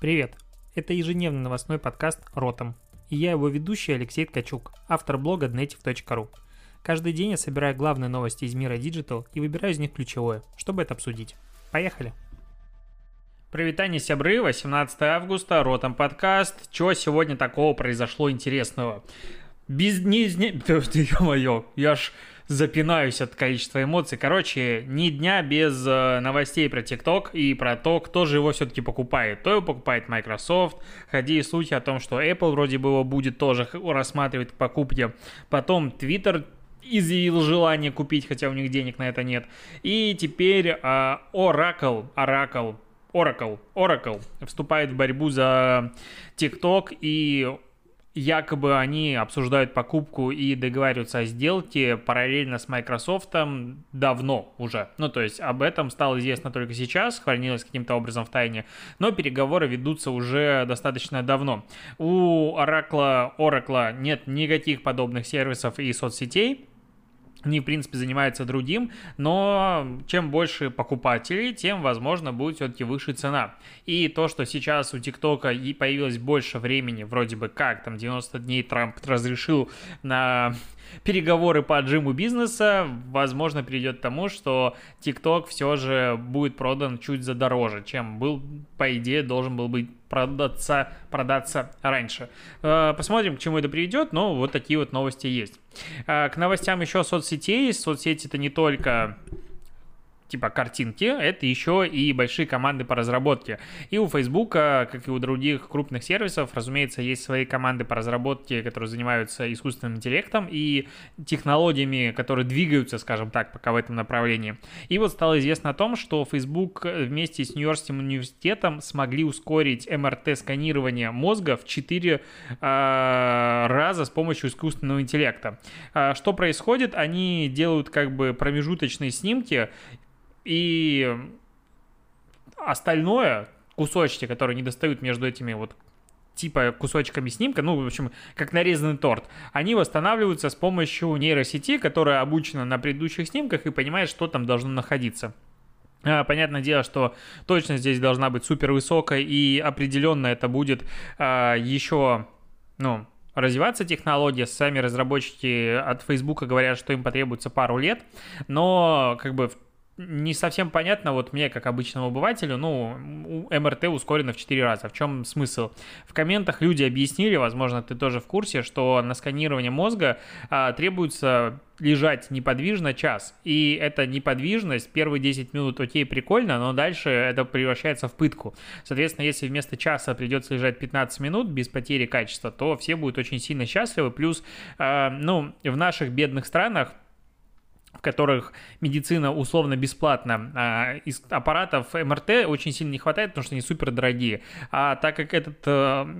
Привет! Это ежедневный новостной подкаст «Ротом». И я его ведущий Алексей Ткачук, автор блога dnetiv.ru. Каждый день я собираю главные новости из мира Digital и выбираю из них ключевое, чтобы это обсудить. Поехали! Привитание, сябры, 18 августа, Ротом подкаст. Чего сегодня такого произошло интересного? Без... Не, не... Ё-моё, я ж запинаюсь от количества эмоций. Короче, ни дня без э, новостей про TikTok и про то, кто же его все-таки покупает. То его покупает Microsoft. Ходили слухи о том, что Apple вроде бы его будет тоже рассматривать к покупке. Потом Twitter изъявил желание купить, хотя у них денег на это нет. И теперь э, Oracle, Oracle, Oracle, Oracle вступает в борьбу за TikTok и якобы они обсуждают покупку и договариваются о сделке параллельно с Microsoft давно уже. Ну, то есть об этом стало известно только сейчас, хранилось каким-то образом в тайне, но переговоры ведутся уже достаточно давно. У Oracle, Oracle нет никаких подобных сервисов и соцсетей, они, в принципе, занимаются другим, но чем больше покупателей, тем, возможно, будет все-таки выше цена. И то, что сейчас у ТикТока и появилось больше времени, вроде бы как, там 90 дней Трамп разрешил на переговоры по отжиму бизнеса, возможно, приведет к тому, что TikTok все же будет продан чуть задороже, чем был, по идее, должен был быть продаться, продаться раньше. Э, посмотрим, к чему это приведет, но вот такие вот новости есть. Э, к новостям еще соцсетей. Соцсети это не только типа картинки, это еще и большие команды по разработке. И у Facebook, как и у других крупных сервисов, разумеется, есть свои команды по разработке, которые занимаются искусственным интеллектом и технологиями, которые двигаются, скажем так, пока в этом направлении. И вот стало известно о том, что Facebook вместе с Нью-Йоркским университетом смогли ускорить МРТ-сканирование мозга в 4 э, а, раза с помощью искусственного интеллекта. А, что происходит? Они делают как бы промежуточные снимки, и остальное, кусочки, которые не достают между этими вот типа кусочками снимка, ну, в общем, как нарезанный торт, они восстанавливаются с помощью нейросети, которая обучена на предыдущих снимках и понимает, что там должно находиться. А, понятное дело, что точность здесь должна быть супер высокая, и определенно это будет а, еще, ну, развиваться технология. Сами разработчики от Facebook говорят, что им потребуется пару лет, но как бы не совсем понятно, вот мне, как обычному обывателю, ну, МРТ ускорено в 4 раза. В чем смысл? В комментах люди объяснили, возможно, ты тоже в курсе, что на сканирование мозга а, требуется лежать неподвижно час. И эта неподвижность, первые 10 минут окей, прикольно, но дальше это превращается в пытку. Соответственно, если вместо часа придется лежать 15 минут без потери качества, то все будут очень сильно счастливы. Плюс, э, ну, в наших бедных странах в которых медицина условно бесплатна, а из аппаратов МРТ очень сильно не хватает, потому что они супер дорогие. А так как этот э,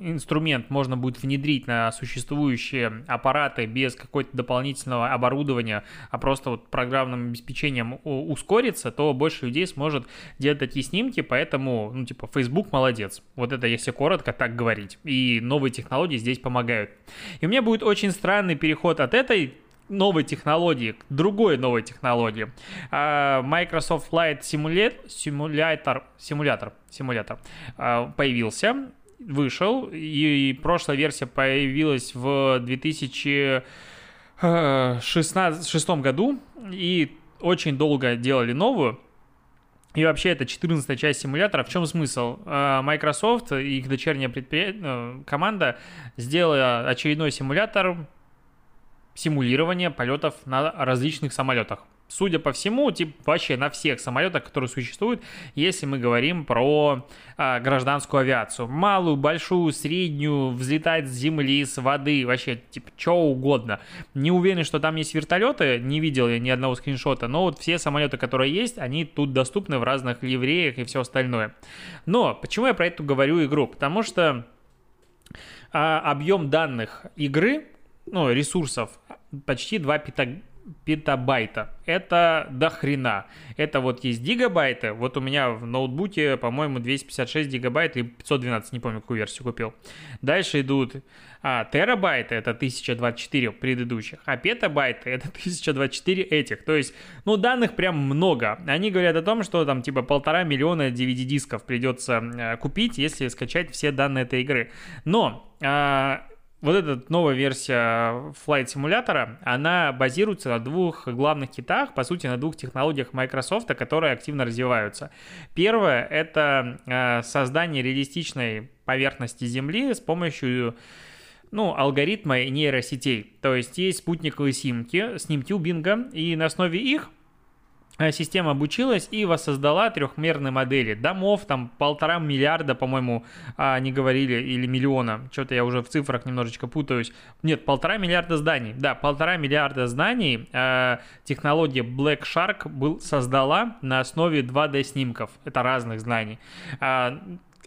инструмент можно будет внедрить на существующие аппараты без какого-то дополнительного оборудования, а просто вот программным обеспечением ускориться, то больше людей сможет делать такие снимки, поэтому, ну, типа, Facebook молодец. Вот это если коротко так говорить. И новые технологии здесь помогают. И у меня будет очень странный переход от этой новой технологии к другой новой технологии. А, Microsoft Flight Simulator, симулятор, симулятор, симулятор появился, вышел, и прошлая версия появилась в 2016 году, и очень долго делали новую. И вообще это 14 часть симулятора. В чем смысл? А, Microsoft и их дочерняя предпри... Э, команда сделала очередной симулятор симулирование полетов на различных самолетах. Судя по всему, типа вообще на всех самолетах, которые существуют, если мы говорим про а, гражданскую авиацию. Малую, большую, среднюю, взлетать с земли, с воды, вообще типа что угодно. Не уверен, что там есть вертолеты, не видел я ни одного скриншота, но вот все самолеты, которые есть, они тут доступны в разных ливреях и все остальное. Но почему я про эту говорю игру? Потому что а, объем данных игры ну, ресурсов почти 2 пета, петабайта. Это до хрена. Это вот есть гигабайты. Вот у меня в ноутбуке, по-моему, 256 гигабайт или 512, не помню, какую версию купил. Дальше идут а, терабайты, это 1024 предыдущих, а петабайты это 1024 этих. То есть, ну, данных прям много. Они говорят о том, что там типа полтора миллиона DVD-дисков придется э, купить, если скачать все данные этой игры. Но а, вот эта новая версия Flight симулятора, она базируется на двух главных китах, по сути, на двух технологиях Microsoft, которые активно развиваются. Первое — это э, создание реалистичной поверхности Земли с помощью ну, алгоритма нейросетей. То есть есть спутниковые снимки, снимки у Бинга, и на основе их система обучилась и воссоздала трехмерные модели домов, там полтора миллиарда, по-моему, они говорили, или миллиона, что-то я уже в цифрах немножечко путаюсь. Нет, полтора миллиарда зданий, да, полтора миллиарда зданий э, технология Black Shark был, создала на основе 2D снимков, это разных зданий. Э,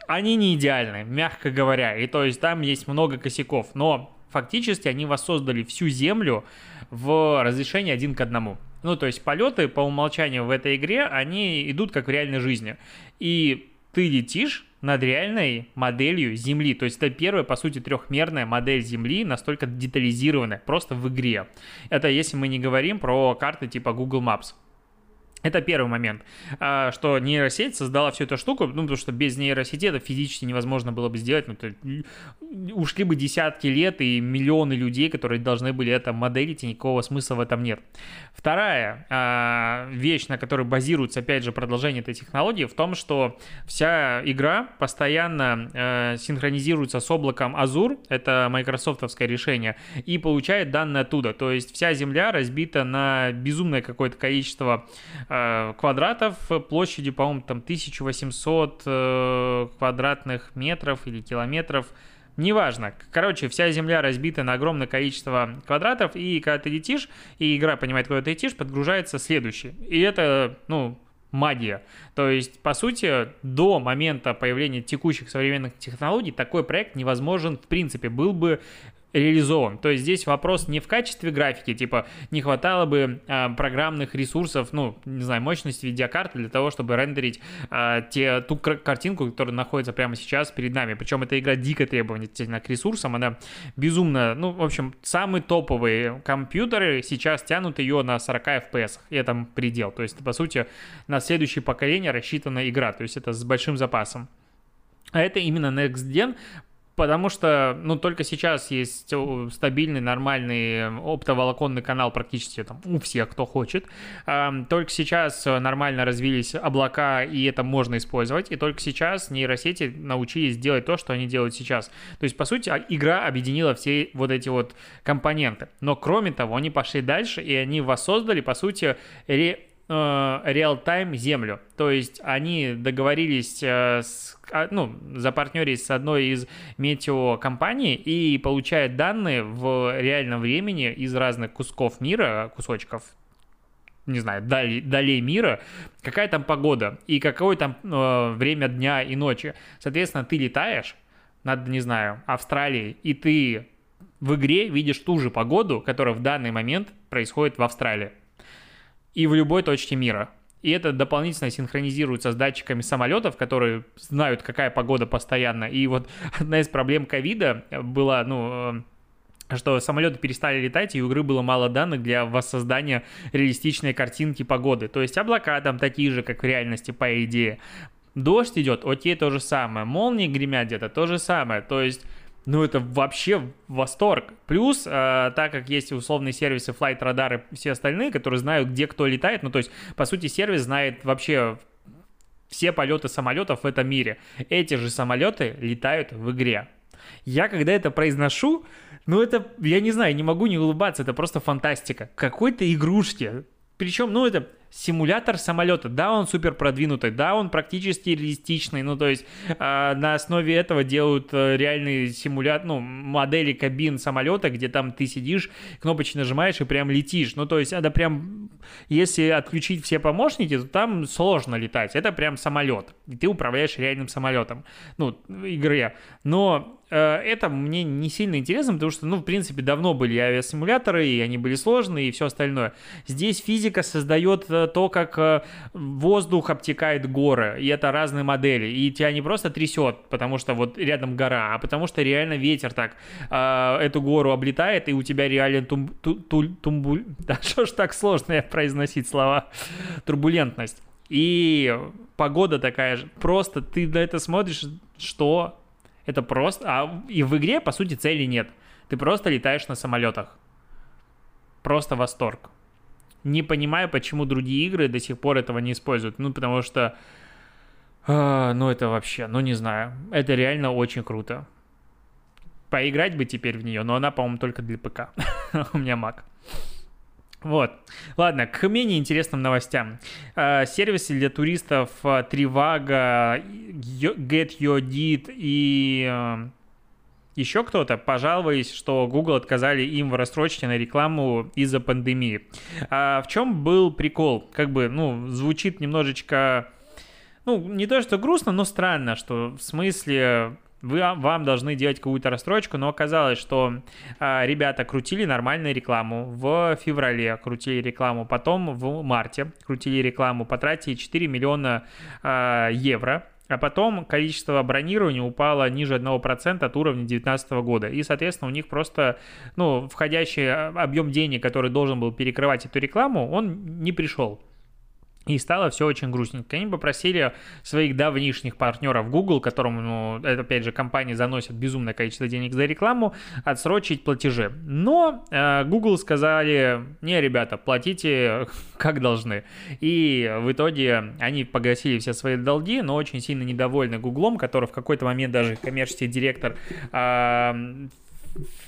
они не идеальны, мягко говоря, и то есть там есть много косяков, но фактически они воссоздали всю Землю в разрешении один к одному. Ну, то есть полеты по умолчанию в этой игре, они идут как в реальной жизни. И ты летишь над реальной моделью Земли. То есть это первая, по сути, трехмерная модель Земли, настолько детализированная, просто в игре. Это если мы не говорим про карты типа Google Maps. Это первый момент, а, что нейросеть создала всю эту штуку, ну, потому что без нейросети это физически невозможно было бы сделать. Ну, то, ушли бы десятки лет и миллионы людей, которые должны были это моделить, и никакого смысла в этом нет. Вторая а, вещь, на которой базируется, опять же, продолжение этой технологии, в том, что вся игра постоянно а, синхронизируется с облаком Azure, это майкрософтовское решение, и получает данные оттуда. То есть вся Земля разбита на безумное какое-то количество квадратов площадью, по-моему, там 1800 э, квадратных метров или километров. Неважно. Короче, вся земля разбита на огромное количество квадратов, и когда ты летишь, и игра понимает, куда ты летишь, подгружается следующий. И это, ну, магия. То есть, по сути, до момента появления текущих современных технологий такой проект невозможен в принципе. Был бы реализован. То есть здесь вопрос не в качестве графики, типа не хватало бы э, программных ресурсов, ну, не знаю, мощности видеокарты для того, чтобы рендерить э, те, ту картинку, которая находится прямо сейчас перед нами. Причем эта игра дико требовательна к ресурсам, она безумно, ну, в общем, самые топовые компьютеры сейчас тянут ее на 40 FPS, и это предел. То есть, по сути, на следующее поколение рассчитана игра, то есть это с большим запасом. А это именно Next Gen, Потому что, ну, только сейчас есть стабильный, нормальный оптоволоконный канал практически там у всех, кто хочет. Только сейчас нормально развились облака, и это можно использовать. И только сейчас нейросети научились делать то, что они делают сейчас. То есть, по сути, а, игра объединила все вот эти вот компоненты. Но, кроме того, они пошли дальше, и они воссоздали, по сути, ре реал-тайм э, землю. То есть они договорились э, с, а, ну, запартнерились с одной из метеокомпаний и получают данные в реальном времени из разных кусков мира, кусочков, не знаю, долей, долей мира, какая там погода и какое там э, время дня и ночи. Соответственно, ты летаешь над, не знаю, Австралией, и ты в игре видишь ту же погоду, которая в данный момент происходит в Австралии и в любой точке мира. И это дополнительно синхронизируется с датчиками самолетов, которые знают, какая погода постоянно. И вот одна из проблем ковида была, ну, э, что самолеты перестали летать, и у игры было мало данных для воссоздания реалистичной картинки погоды. То есть облака там такие же, как в реальности, по идее. Дождь идет, окей, то же самое. Молнии гремят где-то, то же самое. То есть ну это вообще восторг. Плюс, э, так как есть условные сервисы Flight Radar и все остальные, которые знают, где кто летает, ну то есть, по сути, сервис знает вообще все полеты самолетов в этом мире. Эти же самолеты летают в игре. Я когда это произношу, ну это, я не знаю, не могу не улыбаться, это просто фантастика. Какой-то игрушки. Причем, ну это симулятор самолета. Да, он супер продвинутый, да, он практически реалистичный. Ну, то есть э, на основе этого делают э, реальный симулятор, ну, модели кабин самолета, где там ты сидишь, кнопочки нажимаешь и прям летишь. Ну, то есть это прям, если отключить все помощники, то там сложно летать. Это прям самолет. И ты управляешь реальным самолетом. Ну, игре. Но это мне не сильно интересно, потому что, ну, в принципе, давно были авиасимуляторы, и они были сложные, и все остальное. Здесь физика создает э, то, как э, воздух обтекает горы, и это разные модели, и тебя не просто трясет, потому что вот рядом гора, а потому что реально ветер так э, эту гору облетает, и у тебя реально тум, тум, тум, тумбуль... Да что ж так сложно произносить слова? Турбулентность. И погода такая же. Просто ты на это смотришь, что это просто... А и в игре, по сути, цели нет. Ты просто летаешь на самолетах. Просто восторг. Не понимаю, почему другие игры до сих пор этого не используют. Ну, потому что... Э, ну, это вообще... Ну, не знаю. Это реально очень круто. Поиграть бы теперь в нее, но она, по-моему, только для ПК. У меня Mac. Вот. Ладно, к менее интересным новостям. Э, сервисы для туристов э, Trivago, Get Your Did и э, еще кто-то пожаловались, что Google отказали им в рассрочке на рекламу из-за пандемии. А в чем был прикол? Как бы, ну, звучит немножечко, ну, не то что грустно, но странно, что в смысле вы, вам должны делать какую-то расстройку, но оказалось, что э, ребята крутили нормальную рекламу в феврале, крутили рекламу, потом в марте крутили рекламу, потратили 4 миллиона э, евро, а потом количество бронирования упало ниже 1% от уровня 2019 года. И, соответственно, у них просто, ну, входящий объем денег, который должен был перекрывать эту рекламу, он не пришел. И стало все очень грустненько. Они попросили своих давнишних партнеров Google, которому, ну, это, опять же, компании заносят безумное количество денег за рекламу, отсрочить платежи. Но э, Google сказали, не, ребята, платите как должны. И в итоге они погасили все свои долги, но очень сильно недовольны Гуглом, который в какой-то момент даже коммерческий директор э,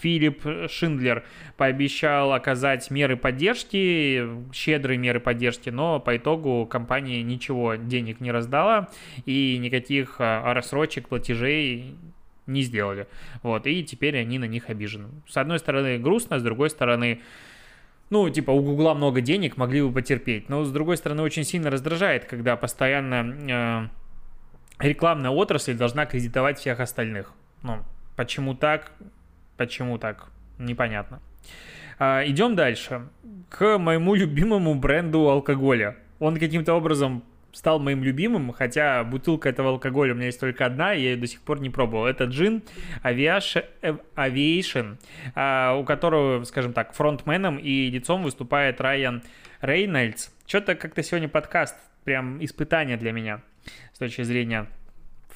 Филипп Шиндлер пообещал оказать меры поддержки, щедрые меры поддержки, но по итогу компания ничего денег не раздала и никаких а, рассрочек, платежей не сделали. Вот, и теперь они на них обижены. С одной стороны грустно, с другой стороны ну, типа, у Гугла много денег, могли бы потерпеть. Но, с другой стороны, очень сильно раздражает, когда постоянно э, рекламная отрасль должна кредитовать всех остальных. Ну, почему так? Почему так? Непонятно. А, идем дальше. К моему любимому бренду алкоголя. Он каким-то образом стал моим любимым, хотя бутылка этого алкоголя у меня есть только одна, я ее до сих пор не пробовал. Это джин Aviation, Aviation а, у которого, скажем так, фронтменом и лицом выступает Райан Рейнольдс. Что-то как-то сегодня подкаст прям испытание для меня с точки зрения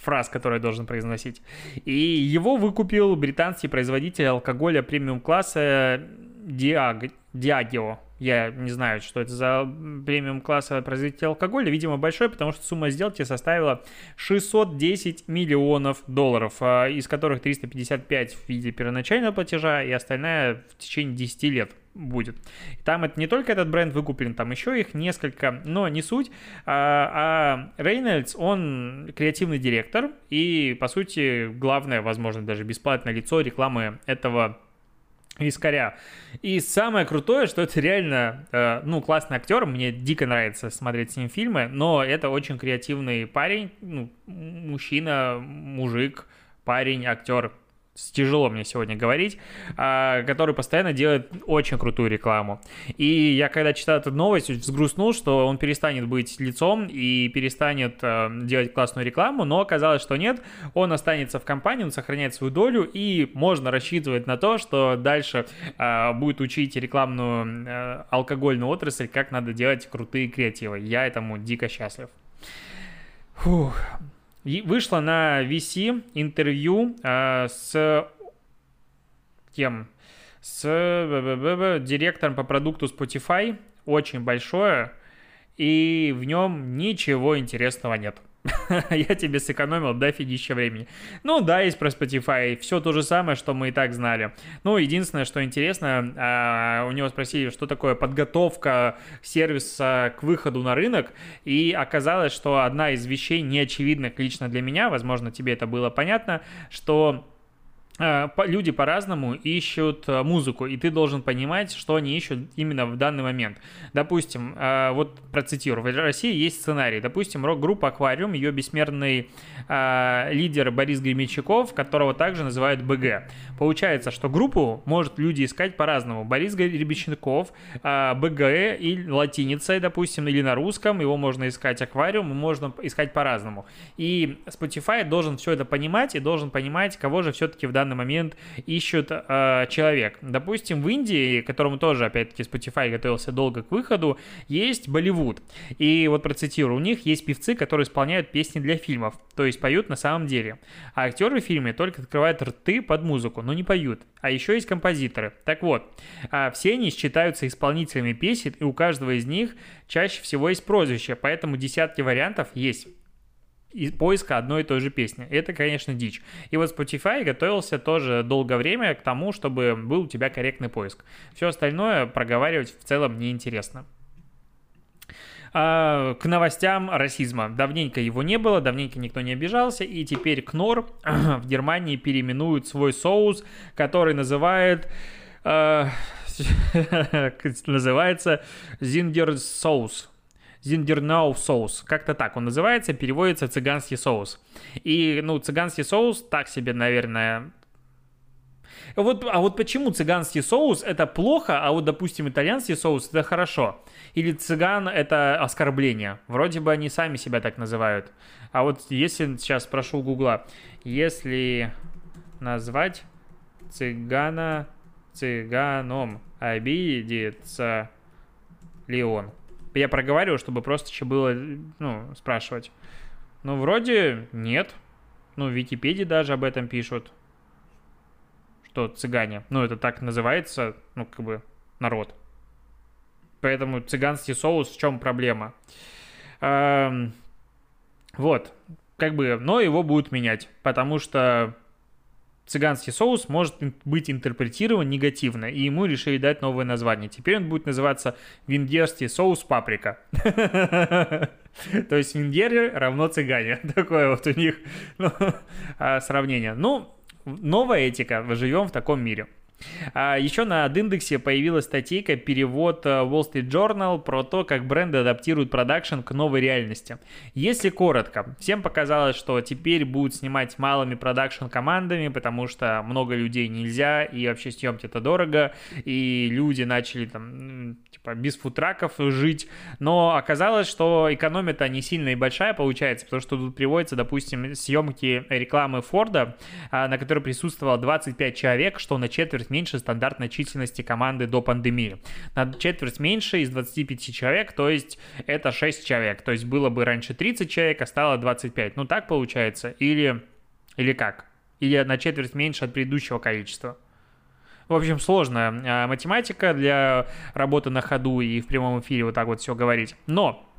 фраз, которые должен произносить. И его выкупил британский производитель алкоголя премиум-класса Diag... Diageo. Я не знаю, что это за премиум класса производитель алкоголя. Видимо, большой, потому что сумма сделки составила 610 миллионов долларов, а, из которых 355 в виде первоначального платежа и остальная в течение 10 лет будет. Там это не только этот бренд выкуплен, там еще их несколько, но не суть. А, а Рейнольдс, он креативный директор и, по сути, главное, возможно, даже бесплатное лицо рекламы этого вискаря. И самое крутое, что это реально, э, ну, классный актер, мне дико нравится смотреть с ним фильмы, но это очень креативный парень, ну, мужчина, мужик, парень, актер, тяжело мне сегодня говорить, а, который постоянно делает очень крутую рекламу. И я когда читал эту новость, взгрустнул, что он перестанет быть лицом и перестанет э, делать классную рекламу, но оказалось, что нет, он останется в компании, он сохраняет свою долю, и можно рассчитывать на то, что дальше э, будет учить рекламную э, алкогольную отрасль, как надо делать крутые креативы. Я этому дико счастлив. Фух. И вышло на VC интервью э, с кем? С директором по продукту Spotify, очень большое, и в нем ничего интересного нет. я тебе сэкономил до фигища времени. Ну да, есть про Spotify, все то же самое, что мы и так знали. Ну, единственное, что интересно, а, у него спросили, что такое подготовка сервиса к выходу на рынок, и оказалось, что одна из вещей неочевидных лично для меня, возможно, тебе это было понятно, что люди по-разному ищут э, музыку, и ты должен понимать, что они ищут именно в данный момент. Допустим, э, вот процитирую, в России есть сценарий. Допустим, рок-группа «Аквариум», ее бессмертный лидер Борис Гремичаков, которого также называют БГ. Получается, что группу может люди искать по-разному. Борис Гремичаков, БГ и латиницей, допустим, или на русском, его можно искать «Аквариум», можно искать по-разному. И Spotify должен все это понимать и должен понимать, кого же все-таки в данный данный момент ищут э, человек. Допустим, в Индии, которому тоже, опять-таки, Spotify готовился долго к выходу, есть Болливуд. И вот процитирую, у них есть певцы, которые исполняют песни для фильмов, то есть поют на самом деле. А актеры в фильме только открывают рты под музыку, но не поют. А еще есть композиторы. Так вот, э, все они считаются исполнителями песен, и у каждого из них чаще всего есть прозвище, поэтому десятки вариантов есть и поиска одной и той же песни. Это, конечно, дичь. И вот Spotify готовился тоже долгое время к тому, чтобы был у тебя корректный поиск. Все остальное проговаривать в целом неинтересно. А, к новостям расизма. Давненько его не было, давненько никто не обижался, и теперь Кнор в Германии переименуют свой соус, который называет... Э, называется Zinger соус Зиндернау соус. Как-то так он называется, переводится цыганский соус. И, ну, цыганский соус так себе, наверное, вот, а вот почему цыганский соус это плохо, а вот, допустим, итальянский соус это хорошо? Или цыган это оскорбление? Вроде бы они сами себя так называют. А вот если, сейчас спрошу Гугла, если назвать цыгана цыганом, обидится ли он? Я проговариваю, чтобы просто еще было, ну, спрашивать. Ну, вроде нет. Ну, в Википедии даже об этом пишут. Что цыгане. Ну, это так называется, ну, как бы, народ. Поэтому цыганский соус, в чем проблема? Эм, вот, как бы, но его будут менять, потому что цыганский соус может быть интерпретирован негативно, и ему решили дать новое название. Теперь он будет называться венгерский соус паприка. То есть венгеры равно цыгане. Такое вот у них ну, а, сравнение. Ну, новая этика, мы живем в таком мире. А еще на Адиндексе появилась статейка перевод э, Wall Street Journal про то, как бренды адаптируют продакшн к новой реальности. Если коротко, всем показалось, что теперь будут снимать малыми продакшн командами, потому что много людей нельзя, и вообще съемки это дорого, и люди начали там типа без футраков жить, но оказалось, что экономия-то не сильно и большая получается, потому что тут приводится, допустим, съемки рекламы Форда, а, на которой присутствовало 25 человек, что на четверть меньше стандартной численности команды до пандемии. На четверть меньше из 25 человек, то есть это 6 человек. То есть было бы раньше 30 человек, а стало 25. Ну так получается? Или, или как? Или на четверть меньше от предыдущего количества? В общем, сложная а, математика для работы на ходу и в прямом эфире вот так вот все говорить. Но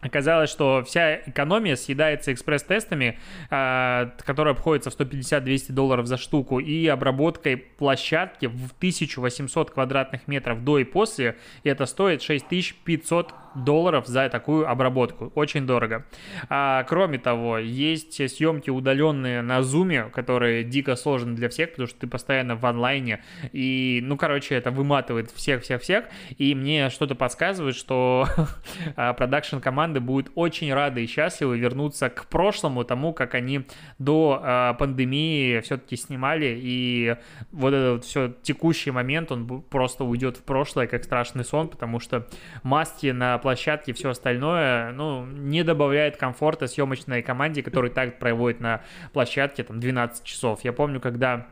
Оказалось, что вся экономия съедается экспресс-тестами, а, которые обходятся в 150-200 долларов за штуку, и обработкой площадки в 1800 квадратных метров до и после, и это стоит 6500 долларов за такую обработку. Очень дорого. А, кроме того, есть съемки удаленные на зуме, которые дико сложны для всех, потому что ты постоянно в онлайне. И, ну, короче, это выматывает всех-всех-всех. И мне что-то подсказывает, что а, продакшн команды будет очень рады и счастливы вернуться к прошлому, тому, как они до а, пандемии все-таки снимали. И вот этот все текущий момент, он просто уйдет в прошлое, как страшный сон, потому что маски на площадке, все остальное, ну, не добавляет комфорта съемочной команде, которая так проводит на площадке там 12 часов. Я помню, когда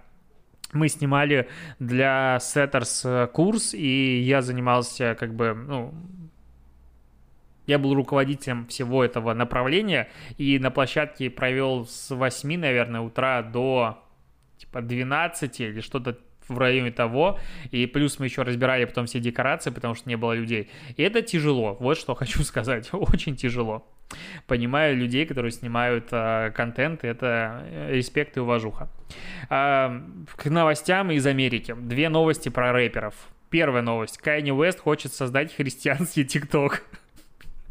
мы снимали для Setters курс, и я занимался как бы, ну, я был руководителем всего этого направления, и на площадке провел с 8, наверное, утра до типа 12 или что-то в районе того, и плюс мы еще разбирали потом все декорации, потому что не было людей. И это тяжело, вот что хочу сказать, очень тяжело. понимаю людей, которые снимают э, контент, это э, респект и уважуха. Э, к новостям из Америки. Две новости про рэперов. Первая новость. Кайни Уэст хочет создать христианский ТикТок.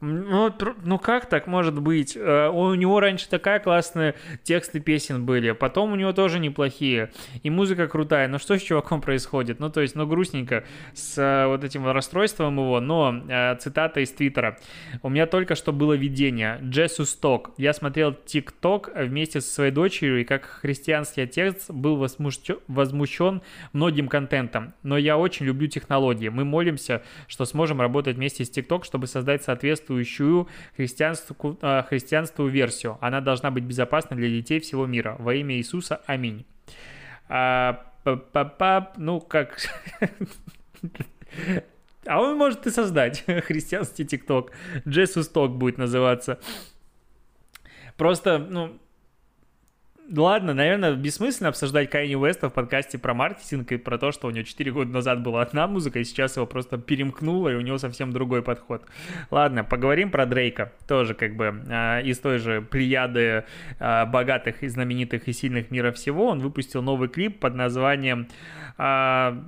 Ну, ну как так может быть? Э, у него раньше такая классная тексты песен были, потом у него тоже неплохие, и музыка крутая. Ну что с чуваком происходит? Ну то есть, ну грустненько с э, вот этим расстройством его, но э, цитата из Твиттера. У меня только что было видение. Джессу Сток. Я смотрел ТикТок вместе со своей дочерью, и как христианский отец был возмущен, многим контентом. Но я очень люблю технологии. Мы молимся, что сможем работать вместе с ТикТок, чтобы создать соответствующую христианству, э, христианству версию. Она должна быть безопасна для детей всего мира. Во имя Иисуса. Аминь. А, па ну, как... А он может и создать христианский ТикТок. Джессус Ток будет называться. Просто, ну, ладно, наверное, бессмысленно обсуждать Кайни Уэста в подкасте про маркетинг и про то, что у него 4 года назад была одна музыка, и сейчас его просто перемкнуло, и у него совсем другой подход. Ладно, поговорим про Дрейка. Тоже как бы э, из той же плеяды э, богатых и знаменитых и сильных мира всего. Он выпустил новый клип под названием э,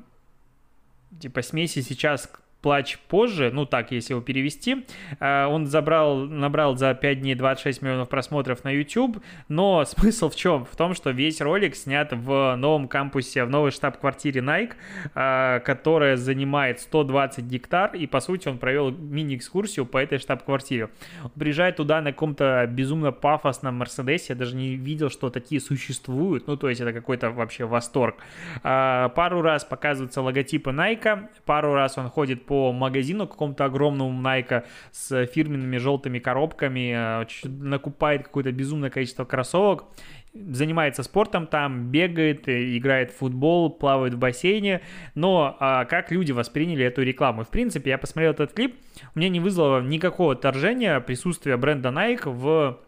типа смеси сейчас плач позже, ну так, если его перевести. А, он забрал, набрал за 5 дней 26 миллионов просмотров на YouTube, но смысл в чем? В том, что весь ролик снят в новом кампусе, в новой штаб-квартире Nike, а, которая занимает 120 гектар, и по сути он провел мини-экскурсию по этой штаб-квартире. Он приезжает туда на каком-то безумно пафосном Мерседесе, я даже не видел, что такие существуют, ну то есть это какой-то вообще восторг. А, пару раз показываются логотипы Nike, пару раз он ходит по по магазину какому-то огромному Nike с фирменными желтыми коробками, э, накупает какое-то безумное количество кроссовок, занимается спортом там, бегает, э, играет в футбол, плавает в бассейне, но а, как люди восприняли эту рекламу? В принципе, я посмотрел этот клип, у меня не вызвало никакого отторжения присутствие бренда Nike в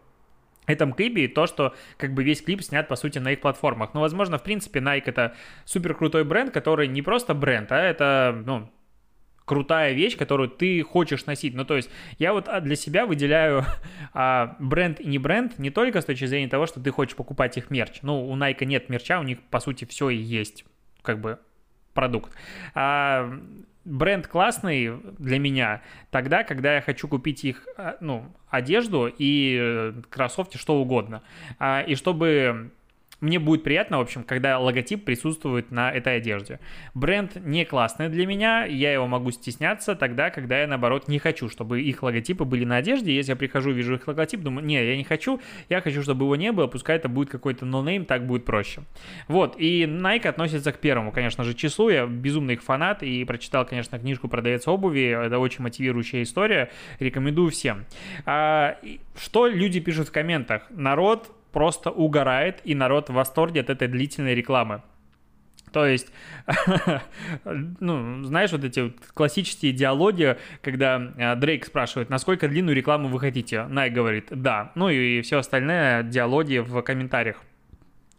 этом клипе и то, что как бы весь клип снят, по сути, на их платформах. Но, возможно, в принципе, Nike это супер крутой бренд, который не просто бренд, а это, ну, крутая вещь, которую ты хочешь носить. Ну, то есть я вот а, для себя выделяю а, бренд и не бренд не только с точки зрения того, что ты хочешь покупать их мерч. Ну, у Nike нет мерча, у них, по сути, все и есть, как бы, продукт. А, бренд классный для меня тогда, когда я хочу купить их, а, ну, одежду и э, кроссовки, что угодно. А, и чтобы мне будет приятно, в общем, когда логотип присутствует на этой одежде. Бренд не классный для меня, я его могу стесняться тогда, когда я, наоборот, не хочу, чтобы их логотипы были на одежде. Если я прихожу, вижу их логотип, думаю, не, я не хочу, я хочу, чтобы его не было, пускай это будет какой-то no name, так будет проще. Вот, и Nike относится к первому, конечно же, числу, я безумный их фанат и прочитал, конечно, книжку «Продавец обуви», это очень мотивирующая история, рекомендую всем. А, что люди пишут в комментах? Народ просто угорает, и народ в восторге от этой длительной рекламы. То есть, ну, знаешь, вот эти классические диалоги, когда э, Дрейк спрашивает, насколько длинную рекламу вы хотите? Най говорит, да. Ну и все остальные диалоги в комментариях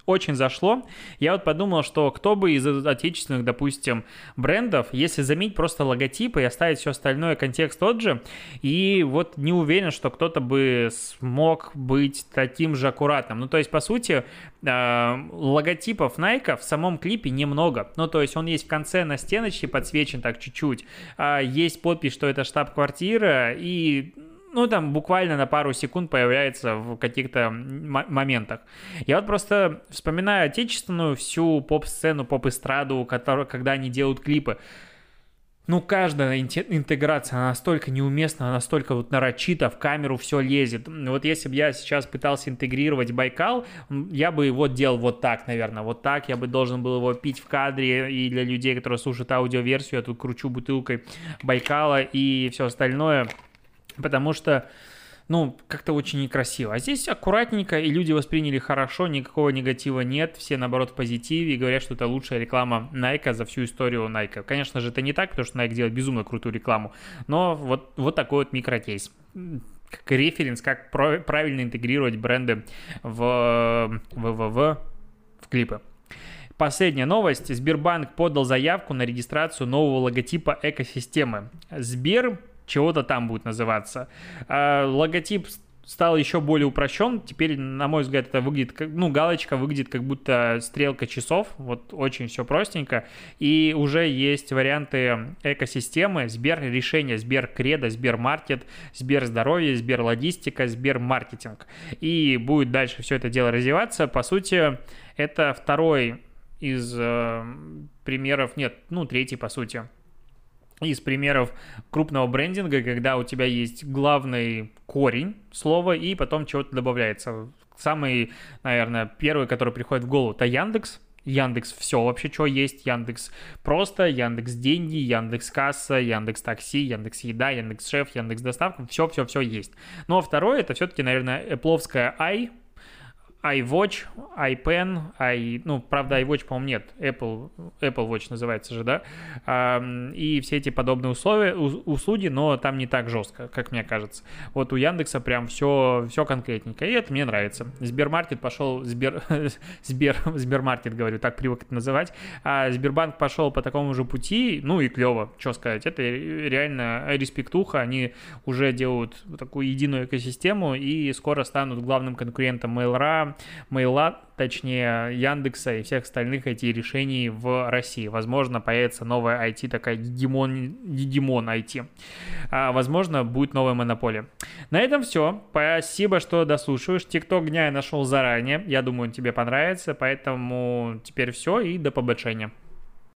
очень зашло. Я вот подумал, что кто бы из отечественных, допустим, брендов, если заменить просто логотипы и оставить все остальное, контекст тот же, и вот не уверен, что кто-то бы смог быть таким же аккуратным. Ну, то есть, по сути, э, логотипов Nike в самом клипе немного. Ну, то есть, он есть в конце на стеночке подсвечен так чуть-чуть. А есть подпись, что это штаб-квартира, и ну, там буквально на пару секунд появляется в каких-то моментах. Я вот просто вспоминаю отечественную всю поп-сцену, поп-эстраду, когда они делают клипы. Ну, каждая интеграция настолько неуместна, настолько вот нарочито, в камеру все лезет. Вот если бы я сейчас пытался интегрировать Байкал, я бы его делал вот так, наверное, вот так. Я бы должен был его пить в кадре, и для людей, которые слушают аудиоверсию, я тут кручу бутылкой Байкала и все остальное – потому что ну, как-то очень некрасиво. А здесь аккуратненько, и люди восприняли хорошо, никакого негатива нет, все, наоборот, в позитиве, и говорят, что это лучшая реклама Nike за всю историю Nike. Конечно же, это не так, потому что Nike делает безумно крутую рекламу, но вот, вот такой вот микрокейс как референс, как правильно интегрировать бренды в, в, в, в, в клипы. Последняя новость. Сбербанк подал заявку на регистрацию нового логотипа экосистемы. Сбер чего-то там будет называться. А, логотип стал еще более упрощен. Теперь, на мой взгляд, это выглядит как, ну, галочка выглядит как будто стрелка часов. Вот очень все простенько. И уже есть варианты экосистемы, Сбер решения, Сбер Кредо, Сбер Маркет, Сбер Здоровье, Сбер Логистика, Сбер Маркетинг. И будет дальше все это дело развиваться. По сути, это второй из э, примеров, нет, ну, третий, по сути, из примеров крупного брендинга, когда у тебя есть главный корень слова и потом чего-то добавляется. Самый, наверное, первый, который приходит в голову, это Яндекс. Яндекс все вообще, что есть, Яндекс просто, Яндекс деньги, Яндекс касса, Яндекс такси, Яндекс еда, Яндекс шеф, Яндекс доставка, все-все-все есть. Но второе, это все-таки, наверное, Apple i, iWatch, iPen, i, ну, правда, iWatch, по-моему, нет, Apple, Apple Watch называется же, да, и все эти подобные условия, услуги, но там не так жестко, как мне кажется. Вот у Яндекса прям все, все конкретненько, и это мне нравится. Сбермаркет пошел, Сбер, Сбер, Сбермаркет, говорю, так привык это называть, а Сбербанк пошел по такому же пути, ну и клево, что сказать, это реально респектуха, они уже делают такую единую экосистему и скоро станут главным конкурентом Mail.ru, Мейла, точнее Яндекса и всех остальных IT-решений в России. Возможно, появится новая IT, такая гегемон, гегемон IT. А, возможно, будет новая монополия. На этом все. Спасибо, что дослушиваешь. Тикток дня я нашел заранее. Я думаю, он тебе понравится. Поэтому теперь все и до побочения.